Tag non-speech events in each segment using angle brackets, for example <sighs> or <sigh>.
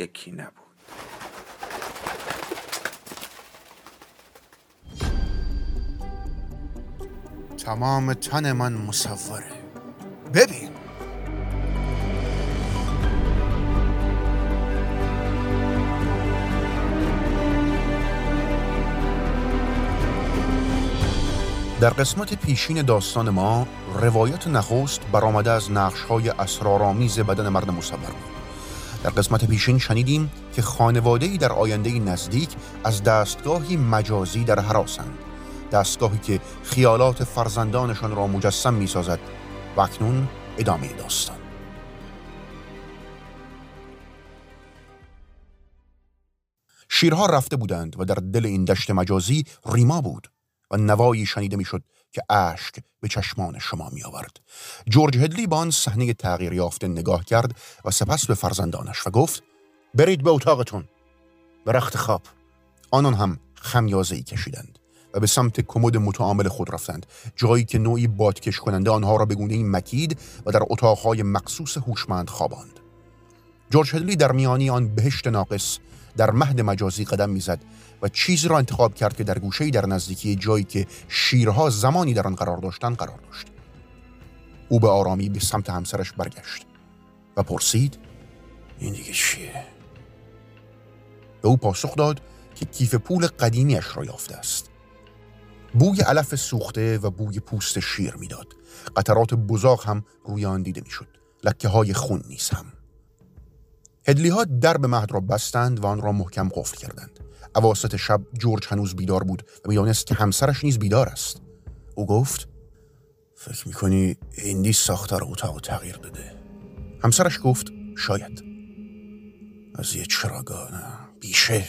یکی نبود. تمام تن من مصوره. ببین. در قسمت پیشین داستان ما روایت نخست برآمده از نقش‌های اسرارآمیز بدن مرد مصور بود. در قسمت پیشین شنیدیم که خانواده‌ای در آینده نزدیک از دستگاهی مجازی در حراسند. دستگاهی که خیالات فرزندانشان را مجسم می‌سازد و اکنون ادامه داستان. شیرها رفته بودند و در دل این دشت مجازی ریما بود. و نوایی شنیده می‌شد که اشک به چشمان شما می آورد. جورج هدلی با آن صحنه تغییر یافته نگاه کرد و سپس به فرزندانش و گفت برید به اتاقتون. به رخت خواب. آنان هم خمیازه ای کشیدند و به سمت کمد متعامل خود رفتند. جایی که نوعی بادکش کننده آنها را به گونه مکید و در اتاقهای مقصوص هوشمند خواباند. جورج هدلی در میانی آن بهشت ناقص در مهد مجازی قدم می‌زد و چیزی را انتخاب کرد که در گوشه در نزدیکی جایی که شیرها زمانی در آن قرار داشتند قرار داشت. او به آرامی به سمت همسرش برگشت و پرسید این دیگه چیه؟ به او پاسخ داد که کیف پول قدیمیش را یافته است. بوی علف سوخته و بوی پوست شیر می‌داد. قطرات بزاق هم روی آن دیده می‌شد. لکه های خون نیز هم. هدلی ها درب مهد را بستند و آن را محکم قفل کردند. اواسط شب جورج هنوز بیدار بود و می‌دانست که همسرش نیز بیدار است. او گفت فکر می‌کنی هندی ساختار اتاق تغییر داده همسرش گفت شاید. از یه چراگاه نه بیشه.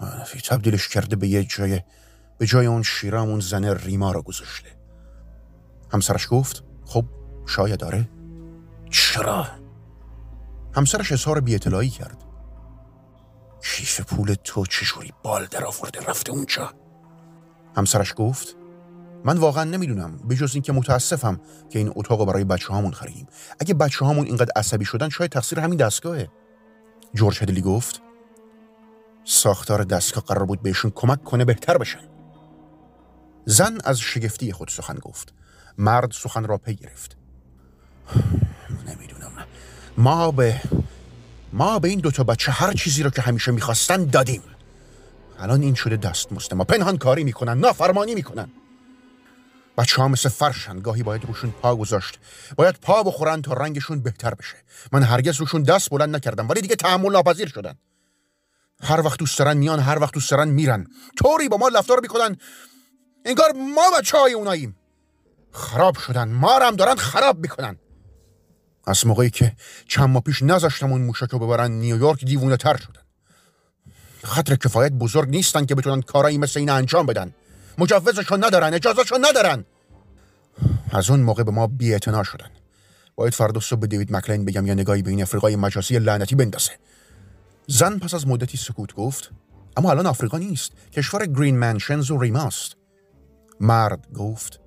منفی تبدیلش کرده به یه جای به جای اون شیرم اون زن ریما را گذاشته. همسرش گفت خب شاید داره چرا؟ همسرش اظهار بی کرد. کیف پول تو چجوری بال در آورده رفته اونجا؟ همسرش گفت من واقعا نمی‌دونم به جز اینکه متاسفم که این اتاق برای بچه هامون خریدیم. اگه بچه هامون اینقدر عصبی شدن شاید تقصیر همین دستگاهه. جورج هدلی گفت ساختار دستگاه قرار بود بهشون کمک کنه بهتر بشن زن از شگفتی خود سخن گفت. مرد سخن را پی گرفت. <sighs> نمی‌دونم. ما به ما به این دوتا بچه هر چیزی رو که همیشه می‌خواستن دادیم. الان این شده دست ما. پنهان کاری می‌کنن نافرمانی می‌کنن. بچه ها مثل فرشن گاهی باید روشون پا گذاشت. باید پا بخورن تا رنگشون بهتر بشه. من هرگز روشون دست بلند نکردم ولی دیگه تحمل ناپذیر شدن. هر وقت دوست دارن میان هر وقت دوست دارن میرن. طوری با ما رفتار می‌کنن. انگار ما بچه های اوناییم. خراب شدن ما هم دارن خراب می‌کنن. از موقعی که چند ماه پیش نذاشتم اون موشک رو ببرن نیویورک دیوونه تر شدن. خطر کفایت بزرگ نیستن که بتونن کارایی مثل این انجام بدن. مجوزشون ندارن اجازهشون ندارن. از اون موقع به ما بی شدن. باید فردا صبح به دیوید مکلین بگم یا نگاهی به این افریقای مجازی لعنتی بندازه. زن پس از مدتی سکوت گفت اما الان آفریقا نیست. کشور گرین منشنز و ریماست. مرد گفت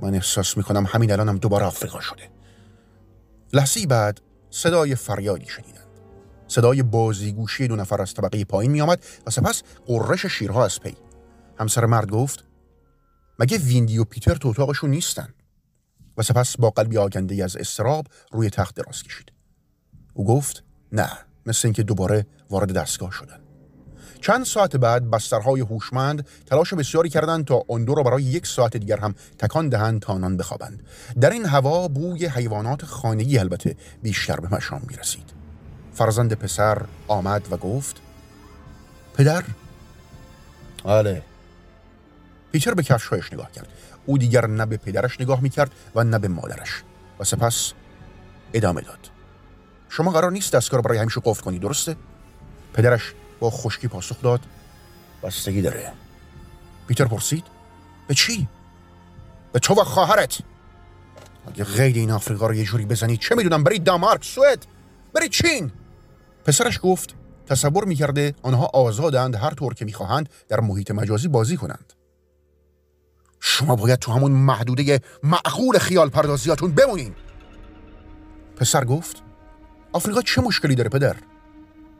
من احساس می‌کنم همین الانم هم دوباره آفریقا شده. لحظی بعد صدای فریادی شنیدند. صدای بازیگوشی دو نفر از طبقه پایین می آمد و سپس غرش شیرها از پی. همسر مرد گفت مگه ویندی و پیتر تو اتاقشون نیستن؟ و سپس با قلبی آگنده از اضطراب روی تخت دراز کشید. او گفت نه مثل اینکه دوباره وارد دستگاه شدن. چند ساعت بعد بسترهای هوشمند تلاش بسیاری کردند تا آن دو را برای یک ساعت دیگر هم تکان دهند تا آنان بخوابند. در این هوا بوی حیوانات خانگی البته بیشتر به مشام می رسید فرزند پسر آمد و گفت پدر؟ آله پیتر به کفشهایش نگاه کرد. او دیگر نه به پدرش نگاه می‌کرد و نه به مادرش. و سپس ادامه داد. شما قرار نیست دستگاه رو برای همیشه قفل کنی درسته؟ پدرش با خشکی پاسخ داد. بستگی داره. پیتر پرسید به چی؟ به تو و خواهرت. اگه غیر این آفریقا رو یه جوری بزنی چه می‌دونم؟ برید دامارک سوئد. برید چین. پسرش گفت تصور می‌کرده آنها آزادند هر طور که می‌خواهند در محیط مجازی بازی کنند. شما باید تو همون محدوده معقول خیال پردازیاتون بمونین. پسر گفت آفریقا چه مشکلی داره پدر؟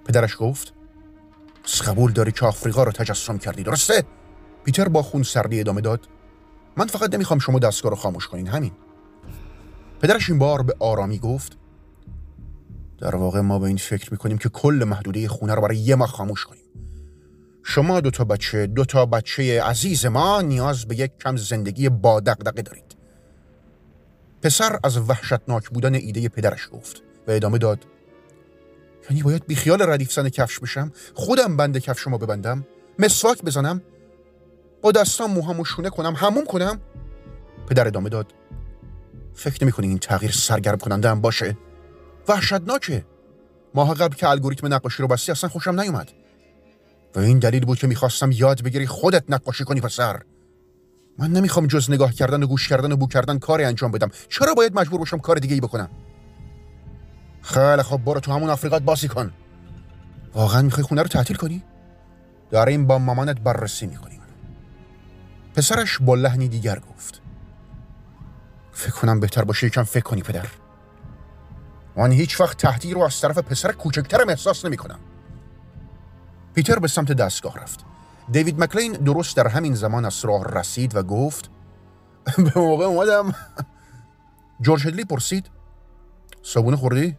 پدرش گفت قبول داری که آفریقا رو تجسم کردی درسته؟ پیتر با خون سردی ادامه داد. من فقط نمی‌خوام شما دستگاه رو خاموش کنین همین. پدرش این بار به آرامی گفت در واقع ما به این فکر می‌کنیم که کل محدوده خونه رو برای یه ماه خاموش کنیم. شما دو تا بچه دو تا بچه عزیز ما نیاز به یک کم زندگی با دقدقه دارید. پسر از وحشتناک بودن ایده پدرش گفت و ادامه داد. یعنی باید بیخیال ردیف زن کفش بشم خودم بند کفش شما ببندم مسواک بزنم با دستام موهامو شونه کنم هموم کنم. پدر ادامه داد. فکر نمی این تغییر سرگرم کننده هم باشه؟ وحشتناکه. ماه قبل که الگوریتم نقاشی رو بستی اصلا خوشم نیومد. و این دلیل بود که می‌خواستم یاد بگیری خودت نقاشی کنی پسر. من نمی‌خوام جز نگاه کردن و گوش کردن و بو کردن کاری انجام بدم. چرا باید مجبور باشم کار دیگه ای بکنم؟ خیلی خب برو تو همون آفریقات بازی کن واقعا می‌خوای خونه رو تعطیل کنی داریم با مامانت بررسی می‌کنیم پسرش با لحنی دیگر گفت فکر کنم بهتر باشه یکم فکر کنی پدر من هیچ وقت تهدید رو از طرف پسر کوچکترم احساس نمی کنم. پیتر به سمت دستگاه رفت. دیوید مکلین درست در همین زمان از راه رسید و گفت <laughs> به موقع اومدم <laughs> جورج هدلی پرسید صابونه خوردی؟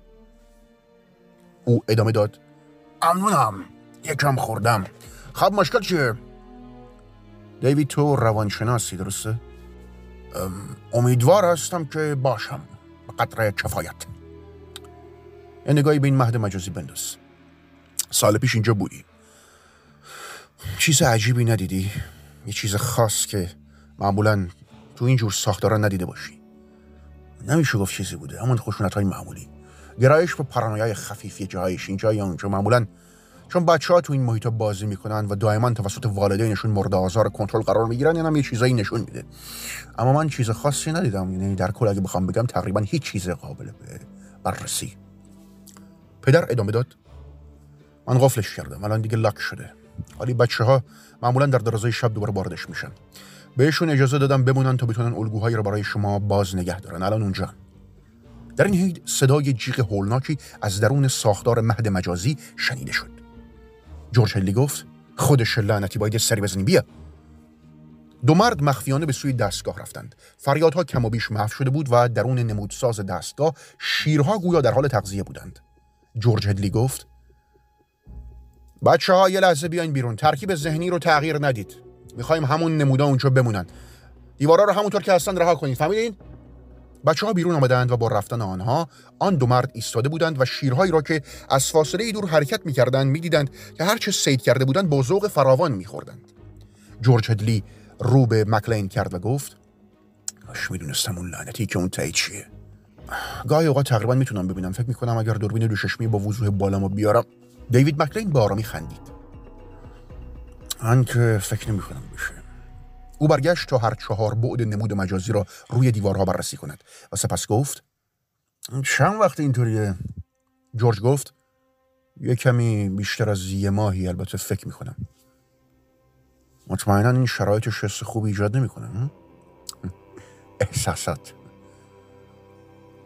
او ادامه داد. امنونم یکم خوردم. خب مشکل چیه؟ دیوید تو روانشناسی درسته؟ امیدوار هستم که باشم. به قدر کفایت. یه نگاهی به این مهد مجازی بنداز. سال پیش اینجا بودی. چیز عجیبی ندیدی؟ یه چیز خاص که معمولا تو این جور ساختارا ندیده باشی. نمیشه گفت چیزی بوده همون خشونت های معمولی. گرایش به پرانویای خفیفی جایش اینجا یا اونجا معمولا. چون بچه ها تو این محیط بازی می‌کنن و دائما توسط والدینشون مورد آزار کنترل قرار می‌گیرن یعنی یه چیزایی نشون میده. اما من چیز خاصی ندیدم یعنی در کل اگه بخوام بگم تقریبا هیچ چیز قابل بررسی. پدر ادامه داد. من قفلش کردم الان دیگه لاک شده. ولی بچه ها معمولا در درازای شب دوباره واردش میشن. بهشون اجازه دادم بمونن تا بتونن الگوهایی رو برای شما باز نگه دارن. الان اونجا. در این حید صدای جیغ هولناکی از درون ساختار مهد مجازی شنیده شد. جورج هلی گفت خودش لعنتی باید سری بزنی بیا. دو مرد مخفیانه به سوی دستگاه رفتند. فریادها کم و بیش محو شده بود و درون نمودساز دستگاه شیرها گویا در حال تغذیه بودند. جورج هدلی گفت بچه ها یه لحظه بیاین بیرون ترکیب ذهنی رو تغییر ندید. می‌خوایم همون نمودا اونجا بمونن. دیوارا رو همونطور که هستن رها کنید فهمیدین؟ بچه ها بیرون آمدند و با رفتن آنها آن دو مرد ایستاده بودند و شیرهایی را که از فاصله دور حرکت می‌کردند می‌دیدند که هرچه سید کرده بودند با ذوق فراوان میخوردند. جورج هدلی رو به مکلین کرد و گفت اش می‌دونستم اون لعنتی که اون تایید چیه. گاهی اوقات تقریبا می‌تونم ببینم. فکر می‌کنم اگر دوربین دوششمی با وضوح بالامو بیارم. دیوید مکلین با آرامی خندید. من که فکر نمی‌کنم بشه. او برگشت تا هر چهار بعد نمود مجازی را روی دیوارها بررسی کند و سپس گفت چند وقت اینطوریه؟ جورج گفت یه کمی بیشتر از یه ماهی البته فکر می‌کنم. مطمئنا این شرایط شست خوب ایجاد نمی‌کنه احساسات.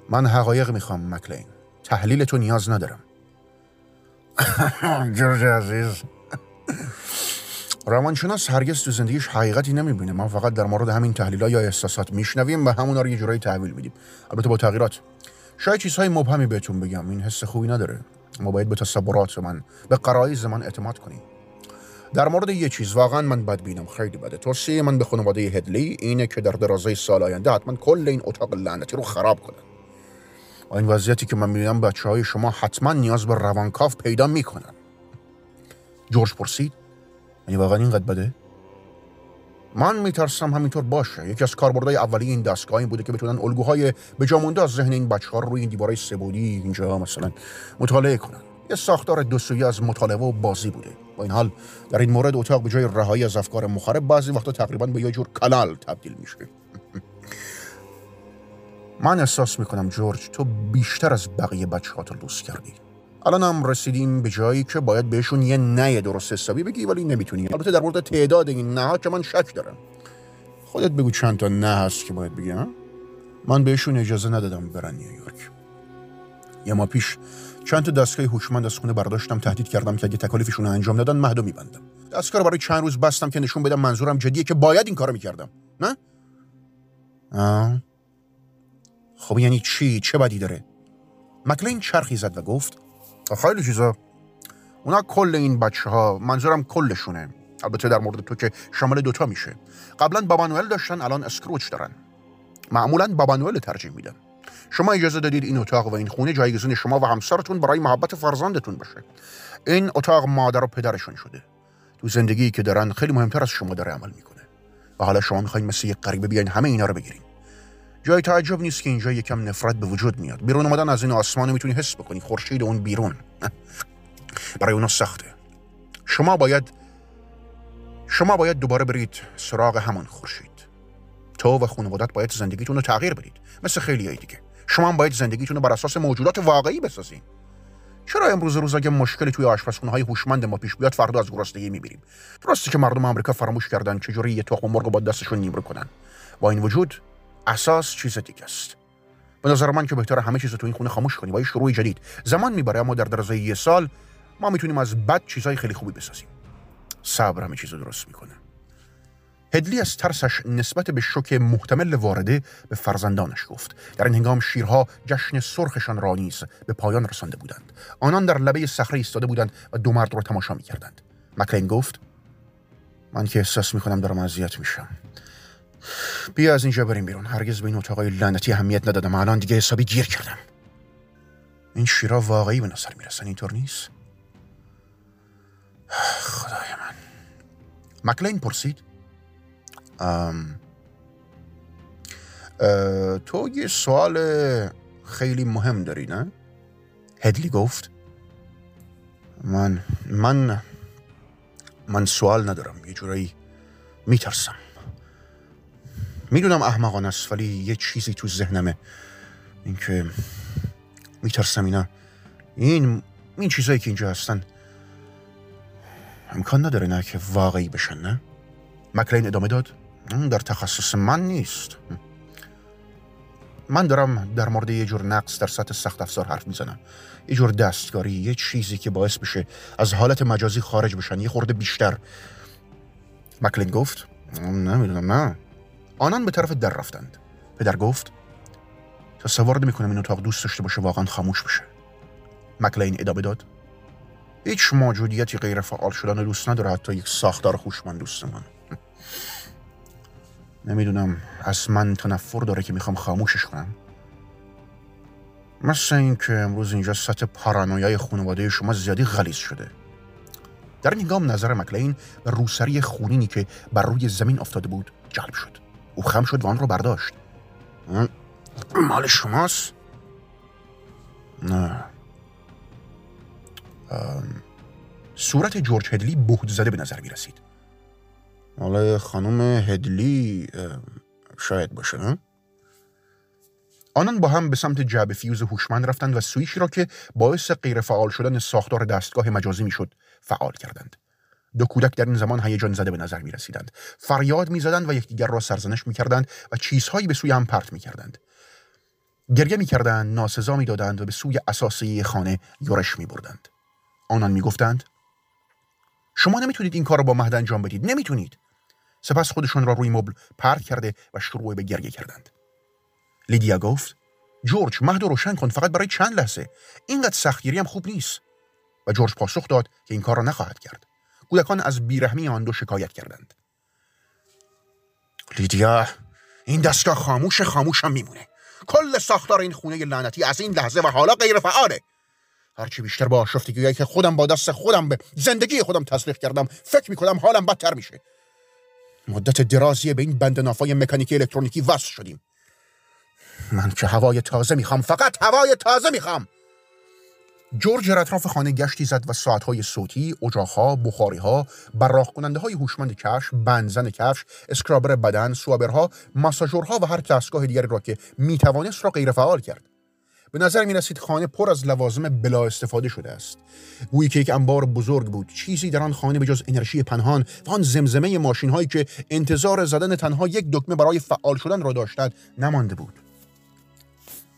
من حقایق می‌خوام مکلین. تحلیل تو نیاز ندارم. <laughs> جورج عزیز. روانشناس هرگز تو زندگیش حقیقتی نمی‌بینه. ما فقط در مورد همین تحلیل یا احساسات میشنویم و همونا رو یه جورایی تحویل میدیم. البته با تغییرات. شاید چیزهای مبهمی بهتون بگم. این حس خوبی نداره. ما باید به تصورات من به قرایز من اعتماد کنیم. در مورد یه چیز واقعا من بد بینم خیلی بده. توصیه من به خانواده هدلی اینه که در درازه سال آینده حتما کل این اتاق لعنتی رو خراب کنن. این وضعیتی که من می‌بینم بچه های شما حتما نیاز به روانکاف پیدا می‌کنن. جورج پرسید یعنی واقعا اینقدر بده من میترسم همینطور باشه یکی از کاربردهای اولیه این دستگاه این بوده که بتونن الگوهای به جامونده از ذهن این بچه ها رو روی این دیوارهای سبودی اینجا مثلا مطالعه کنن یه ساختار دو سویه از مطالعه و بازی بوده با این حال در این مورد اتاق به جای رهایی از افکار مخرب بعضی وقتا تقریبا به یه جور کلال تبدیل میشه من احساس می‌کنم جورج تو بیشتر از بقیه بچه ها تو دوست کردی الان هم رسیدیم به جایی که باید بهشون یه نه درست حسابی بگی ولی نمی‌تونی. البته در مورد تعداد این نه که من شک دارم. خودت بگو چند تا نه هست که باید بگی من بهشون اجازه ندادم برن نیویورک یه ما پیش چند تا دستگاه هوشمند از خونه برداشتم تهدید کردم که اگه تکالیفشون انجام دادن مهدو میبندم. دستگاه رو برای چند روز بستم که نشون بدم منظورم جدیه که باید این کارو می‌کردم. نه؟ آه. خب یعنی چی؟ چه بدی داره؟ مکلین چرخی زد و گفت خیلی چیزا. اونا کل این بچه ها منظورم کلشونه. البته در مورد تو که شامل دوتا میشه. قبلا بابانوئل داشتن الان اسکروچ دارن. معمولا بابانوئل ترجیح میدن. شما اجازه دادید این اتاق و این خونه جایگزین شما و همسرتون برای محبت فرزندتون بشه این اتاق مادر و پدرشون شده. تو زندگی که دارن خیلی مهمتر از شما داره عمل می‌کنه. و حالا شما می‌خواین مثل یک غریبه بیاین همه اینا رو بگیرین. جای تعجب نیست که اینجا یکم نفرت به وجود میاد. بیرون اومدن از این آسمان می‌تونی حس بکنی. خورشید اون بیرون. برای اونا سخته. شما باید شما باید دوباره برید سراغ همون خورشید. تو و خانوادت باید زندگیتون رو تغییر بدید. مثل خیلی های دیگه. شما هم باید زندگیتون رو بر اساس موجودات واقعی بسازین. چرا امروز روز اگه مشکلی توی آشپزخونه های هوشمند ما پیش بیاد فردا از گرسنگی می‌بینیم درسته که مردم آمریکا فراموش کردن چجوری یه تخم مرغ با دستشون نیمرو کنن. با این وجود اساس چیز دیگه است. به نظر من که بهتر همه چیز تو این خونه خاموش کنی با شروع جدید. زمان می‌بره اما در درازای یه سال ما می‌تونیم از بد چیزهای خیلی خوبی بسازیم. صبر همه چیز درست می‌کنه. هدلی از ترسش نسبت به شوک محتمل وارده به فرزندانش گفت. در این هنگام شیرها جشن سرخشان را نیز به پایان رسانده بودند. آنان در لبه صخره ایستاده بودند و دو مرد را تماشا می‌کردند. مکلین گفت من که احساس می‌کنم دارم اذیت میشم. بیا از اینجا بریم بیرون. هرگز به این اتاقای لعنتی اهمیت ندادم. الان دیگه حسابی گیر کردم. این شیرها واقعی به نظر می‌رسن. اینطور نیست؟ خدای من. مکلین پرسید. ام... تو یه سوال خیلی مهم داری نه؟ هدلی گفت. من من من سوال ندارم. یه جورایی میترسم. می‌دونم احمقان است ولی یه چیزی تو ذهنمه. اینکه میترسم اینا. این این چیزایی که اینجا هستن. امکان نداره نه که واقعی بشن نه؟ مکلین ادامه داد؟ در تخصص من نیست. من دارم در مورد یه جور نقص در سطح سخت افزار حرف می‌زنم. یه جور دستکاری یه چیزی که باعث بشه از حالت مجازی خارج بشن یه خورده بیشتر. مکلین گفت؟ نمی‌دونم نه. آنان به طرف در رفتند. پدر گفت تصور می‌کنم این اتاق دوست داشته باشه واقعا خاموش بشه. مکلین ادامه داد هیچ موجودیتی غیر فعال شدن دوست نداره حتی یک ساختار خوشمند دوست من <laughs> نمی‌دونم از من تنفر داره که می‌خوام خاموشش کنم. مثل این که امروز اینجا سطح پارانویای خانواده شما زیادی غلیظ شده. در این هنگام نظر مکلین به روسری خونینی که بر روی زمین افتاده بود جلب شد. او خم شد و آن را برداشت مال شماست؟ نه صورت جورج هدلی بهت زده به نظر می رسید مال خانم هدلی شاید باشه نه؟ آنان با هم به سمت جعب فیوز هوشمند رفتند و سویشی را که باعث غیر فعال شدن ساختار دستگاه مجازی می‌شد فعال کردند. دو کودک در این زمان هیجان زده به نظر می رسیدند. فریاد می زدند و یکدیگر را سرزنش می کردند و چیزهایی به سوی هم پرت می کردند. گریه می کردند، ناسزا می دادند و به سوی اساسی خانه یورش می بردند. آنان می گفتند شما نمی‌تونید این کار را با مهد انجام بدید نمی‌تونید سپس خودشون را روی مبل پرت کرده و شروع به گریه کردند لیدیا گفت جورج مهد روشن کن فقط برای چند لحظه اینقدر سختگیری هم خوب نیست و جورج پاسخ داد که این کار را نخواهد کرد کودکان از بیرحمی آن دو شکایت کردند. لیدیا این دستگاه خاموش خاموش هم میمونه. کل ساختار این خونه لعنتی از این لحظه و حالا غیر فعاله. هرچی بیشتر با آشفتگی که خودم با دست خودم به زندگی خودم تصدیق کردم فکر می‌کنم حالم بدتر میشه. مدت درازی به این بند نافای مکانیکی الکترونیکی وصل شدیم. من که هوای تازه می‌خوام فقط هوای تازه می‌خوام. جورج در اطراف خانه گشتی زد و ساعتهای صوتی، اجاقها، بخاریها، براق کننده های هوشمند کفش، بنزن کفش، اسکرابر بدن، سوابرها، ماساژورها و هر دستگاه دیگری را که می‌توانست را غیر فعال کرد. به نظر می رسید خانه پر از لوازم بلا استفاده شده است. گویی که یک انبار بزرگ بود، چیزی در آن خانه به جز انرژی پنهان و آن زمزمه ماشین هایی که انتظار زدن تنها یک دکمه برای فعال شدن را داشتند نمانده بود.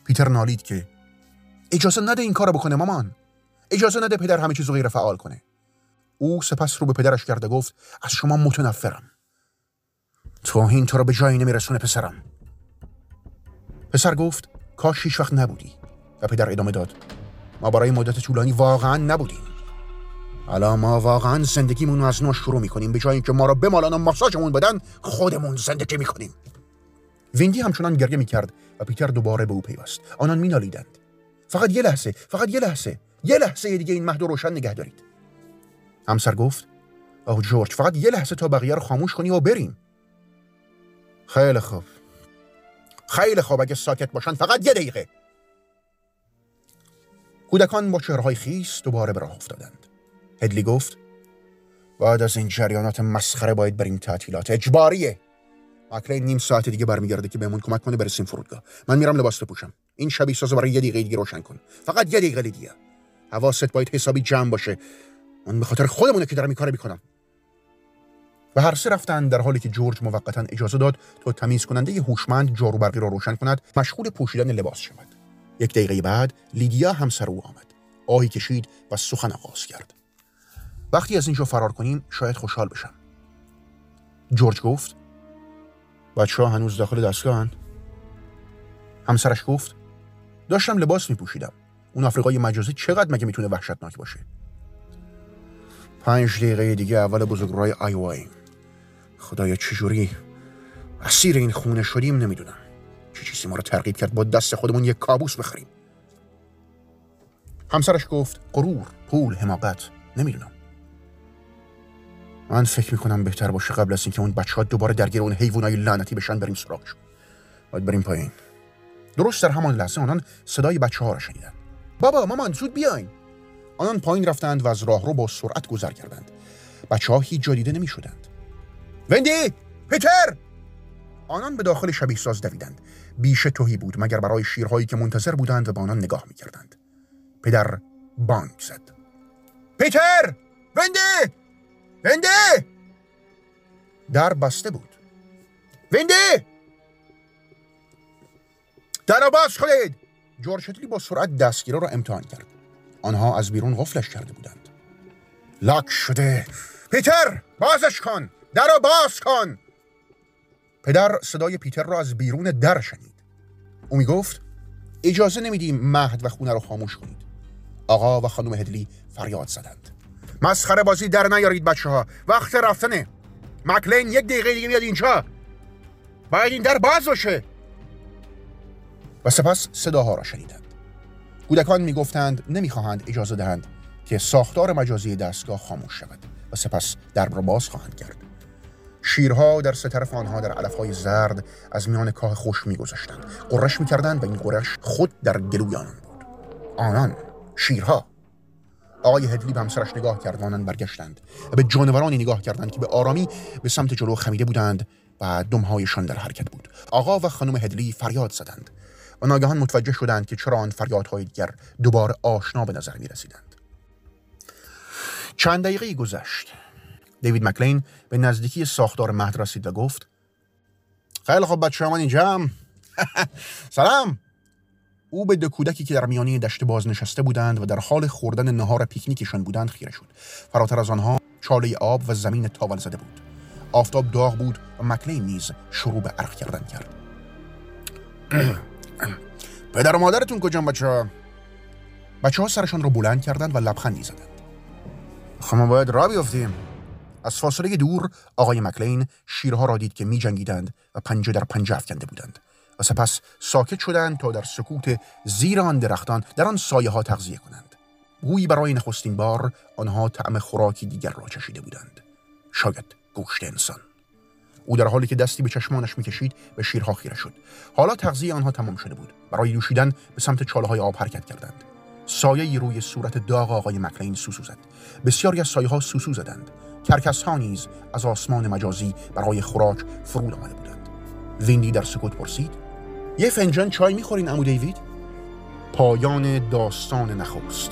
پیتر نالید که اجازه نده این کارو بکنه مامان. اجازه نده پدر همه چیزو غیر فعال کنه. او سپس رو به پدرش کرده گفت از شما متنفرم. توهین تو رو به جایی نمیرسونه پسرم. پسر گفت کاش هیچ وقت نبودی. و پدر ادامه داد ما برای مدت طولانی واقعا نبودیم. حالا ما واقعا زندگیمون از نو شروع می‌کنیم. به جای اینکه ما را بمالان و ماساژمون بدن خودمون زندگی می‌کنیم. ویندی همچنان گریه می‌کرد و پیتر دوباره به او پیوست. آنان مینالیدند. فقط یه لحظه فقط یه لحظه یه لحظه دیگه این مهد روشن نگه دارید. همسر گفت آه جورج فقط یه لحظه تا بقیه رو خاموش کنی و بریم. خیلی خوب. خیلی خوب اگه ساکت باشن فقط یه دقیقه. کودکان با چهرهای خیس دوباره به راه افتادند. هدلی گفت بعد از این جریانات مسخره باید بریم تعطیلات اجباریه. ماکلین نیم ساعت دیگه برمیگرده که بهمون کمک کنه برسیم فرودگاه. من میرم لباس بپوشم. این شبیه سازو برای یه دقیقه دیگه روشن کن. فقط یه دقیقه دیگه. حواست باید حسابی جمع باشه. من به خاطر خودمونه که دارم این کارو می‌کنم. و هر سه رفتن در حالی که جورج موقتا اجازه داد تا تمیز کننده هوشمند جارو برقی را روشن کند مشغول پوشیدن لباس شود. یک دقیقه بعد لیدیا همسر او آمد. آهی کشید و سخن آغاز کرد. وقتی از اینجا فرار کنیم شاید خوشحال بشم. جورج گفت بچه ها هنوز داخل دستگاهن همسرش گفت داشتم لباس می پوشیدم اون آفریقای مجازی چقدر مگه می‌تونه وحشتناک باشه؟ پنج دقیقه دیگه اول بزرگرای آیوای خدایا چجوری؟ اسیر این خونه شدیم نمی‌دونم. چه چیزی ما رو ترغیب کرد با دست خودمون یک کابوس بخریم؟ همسرش گفت غرور پول حماقت. نمی‌دونم. من فکر می‌کنم بهتر باشه قبل از اینکه اون بچه ها دوباره درگیر اون حیوانای لعنتی بشن بریم سراغشون. باید بریم پایین. درست در همان لحظه آنان صدای بچه ها را شنیدند. بابا مامان زود بیاین. آنان پایین رفتند و از راهرو با سرعت گذر کردند. بچه ها هیچ جا دیده نمی شدند وندی پیتر! آنان به داخل شبیه ساز دویدند. بیشه توهی بود مگر برای شیرهایی که منتظر بودند و به آنان نگاه می کردند پدر بانک زد. پیتر! وندی وندی در بسته بود. وندی در باز کنید جورج با سرعت دستگیرا را امتحان کرد. آنها از بیرون غفلش کرده بودند. لاک شده. پیتر بازش کن. در را باز کن. پدر صدای پیتر را از بیرون در شنید. او می گفت اجازه نمیدیم مهد و خونه را خاموش کنید. آقا و خانم هدلی فریاد زدند. مسخره بازی در نیارید بچه ها وقت رفتنه. مکلین یک دقیقه دیگه میاد اینجا. باید این در باز باشه. و سپس صداها را شنیدند. کودکان می‌گفتند نمی‌خواهند اجازه دهند که ساختار مجازی دستگاه خاموش شود و سپس درب را باز خواهند کرد. شیرها در سه طرف آنها در علفهای زرد از میان کاه خوش میگذاشتند قرش می‌کردند و این قرش خود در گلوی آنان بود. آنان شیرها. آقای هدلی به همسرش نگاه کرد آنان برگشتند و به جانورانی نگاه کردند که به آرامی به سمت جلو خمیده بودند و دمهایشان در حرکت بود. آقا و خانم هدلی فریاد زدند. و ناگهان متوجه شدند که چرا آن فریادهای دیگر دوباره آشنا به نظر می رسیدند. چند دقیقه گذشت. دیوید مکلین به نزدیکی ساختار مهد رسید و گفت خیلی خوب بچه من اینجا <laughs> سلام. او به دو کودکی که در میانی دشت باز نشسته بودند و در حال خوردن نهار پیکنیکشان بودند خیره شد. فراتر از آنها چاله آب و زمین تاول زده بود. آفتاب داغ بود و مکلین نیز شروع به عرق کردن کرد. پدر و مادرتون کجا بچه ها؟ بچه ها سرشان رو بلند کردند و لبخندی زدند خب ما باید را بیفتیم از فاصله دور آقای مکلین شیرها را دید که می جنگیدند و پنجه در پنجه افکنده بودند و سپس ساکت شدند تا در سکوت زیر آن درختان در آن سایه ها تغذیه کنند. گویی برای نخستین بار آنها طعم خوراکی دیگر را چشیده بودند. شاید گوشت انسان. او در حالی که دستی به چشمانش می‌کشید به شیرها خیره شد. حالا تغذیه آنها تمام شده بود. برای دوشیدن به سمت چاله های آب حرکت کردند. سایه روی صورت داغ آقای مکلین سوسو زد. بسیاری از سایه ها سوسو زدند. کرکس ها نیز از آسمان مجازی برای خوراک فرود آمده بودند. ویندی در سکوت پرسید یه فنجان چای می‌خورین امو دیوید؟ پایان داستان نخست.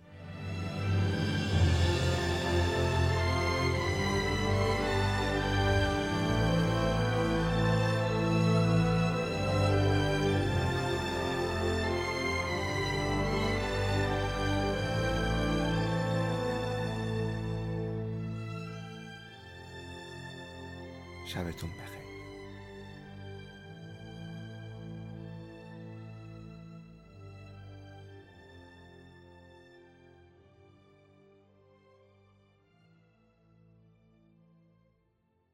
شبتون بخیر.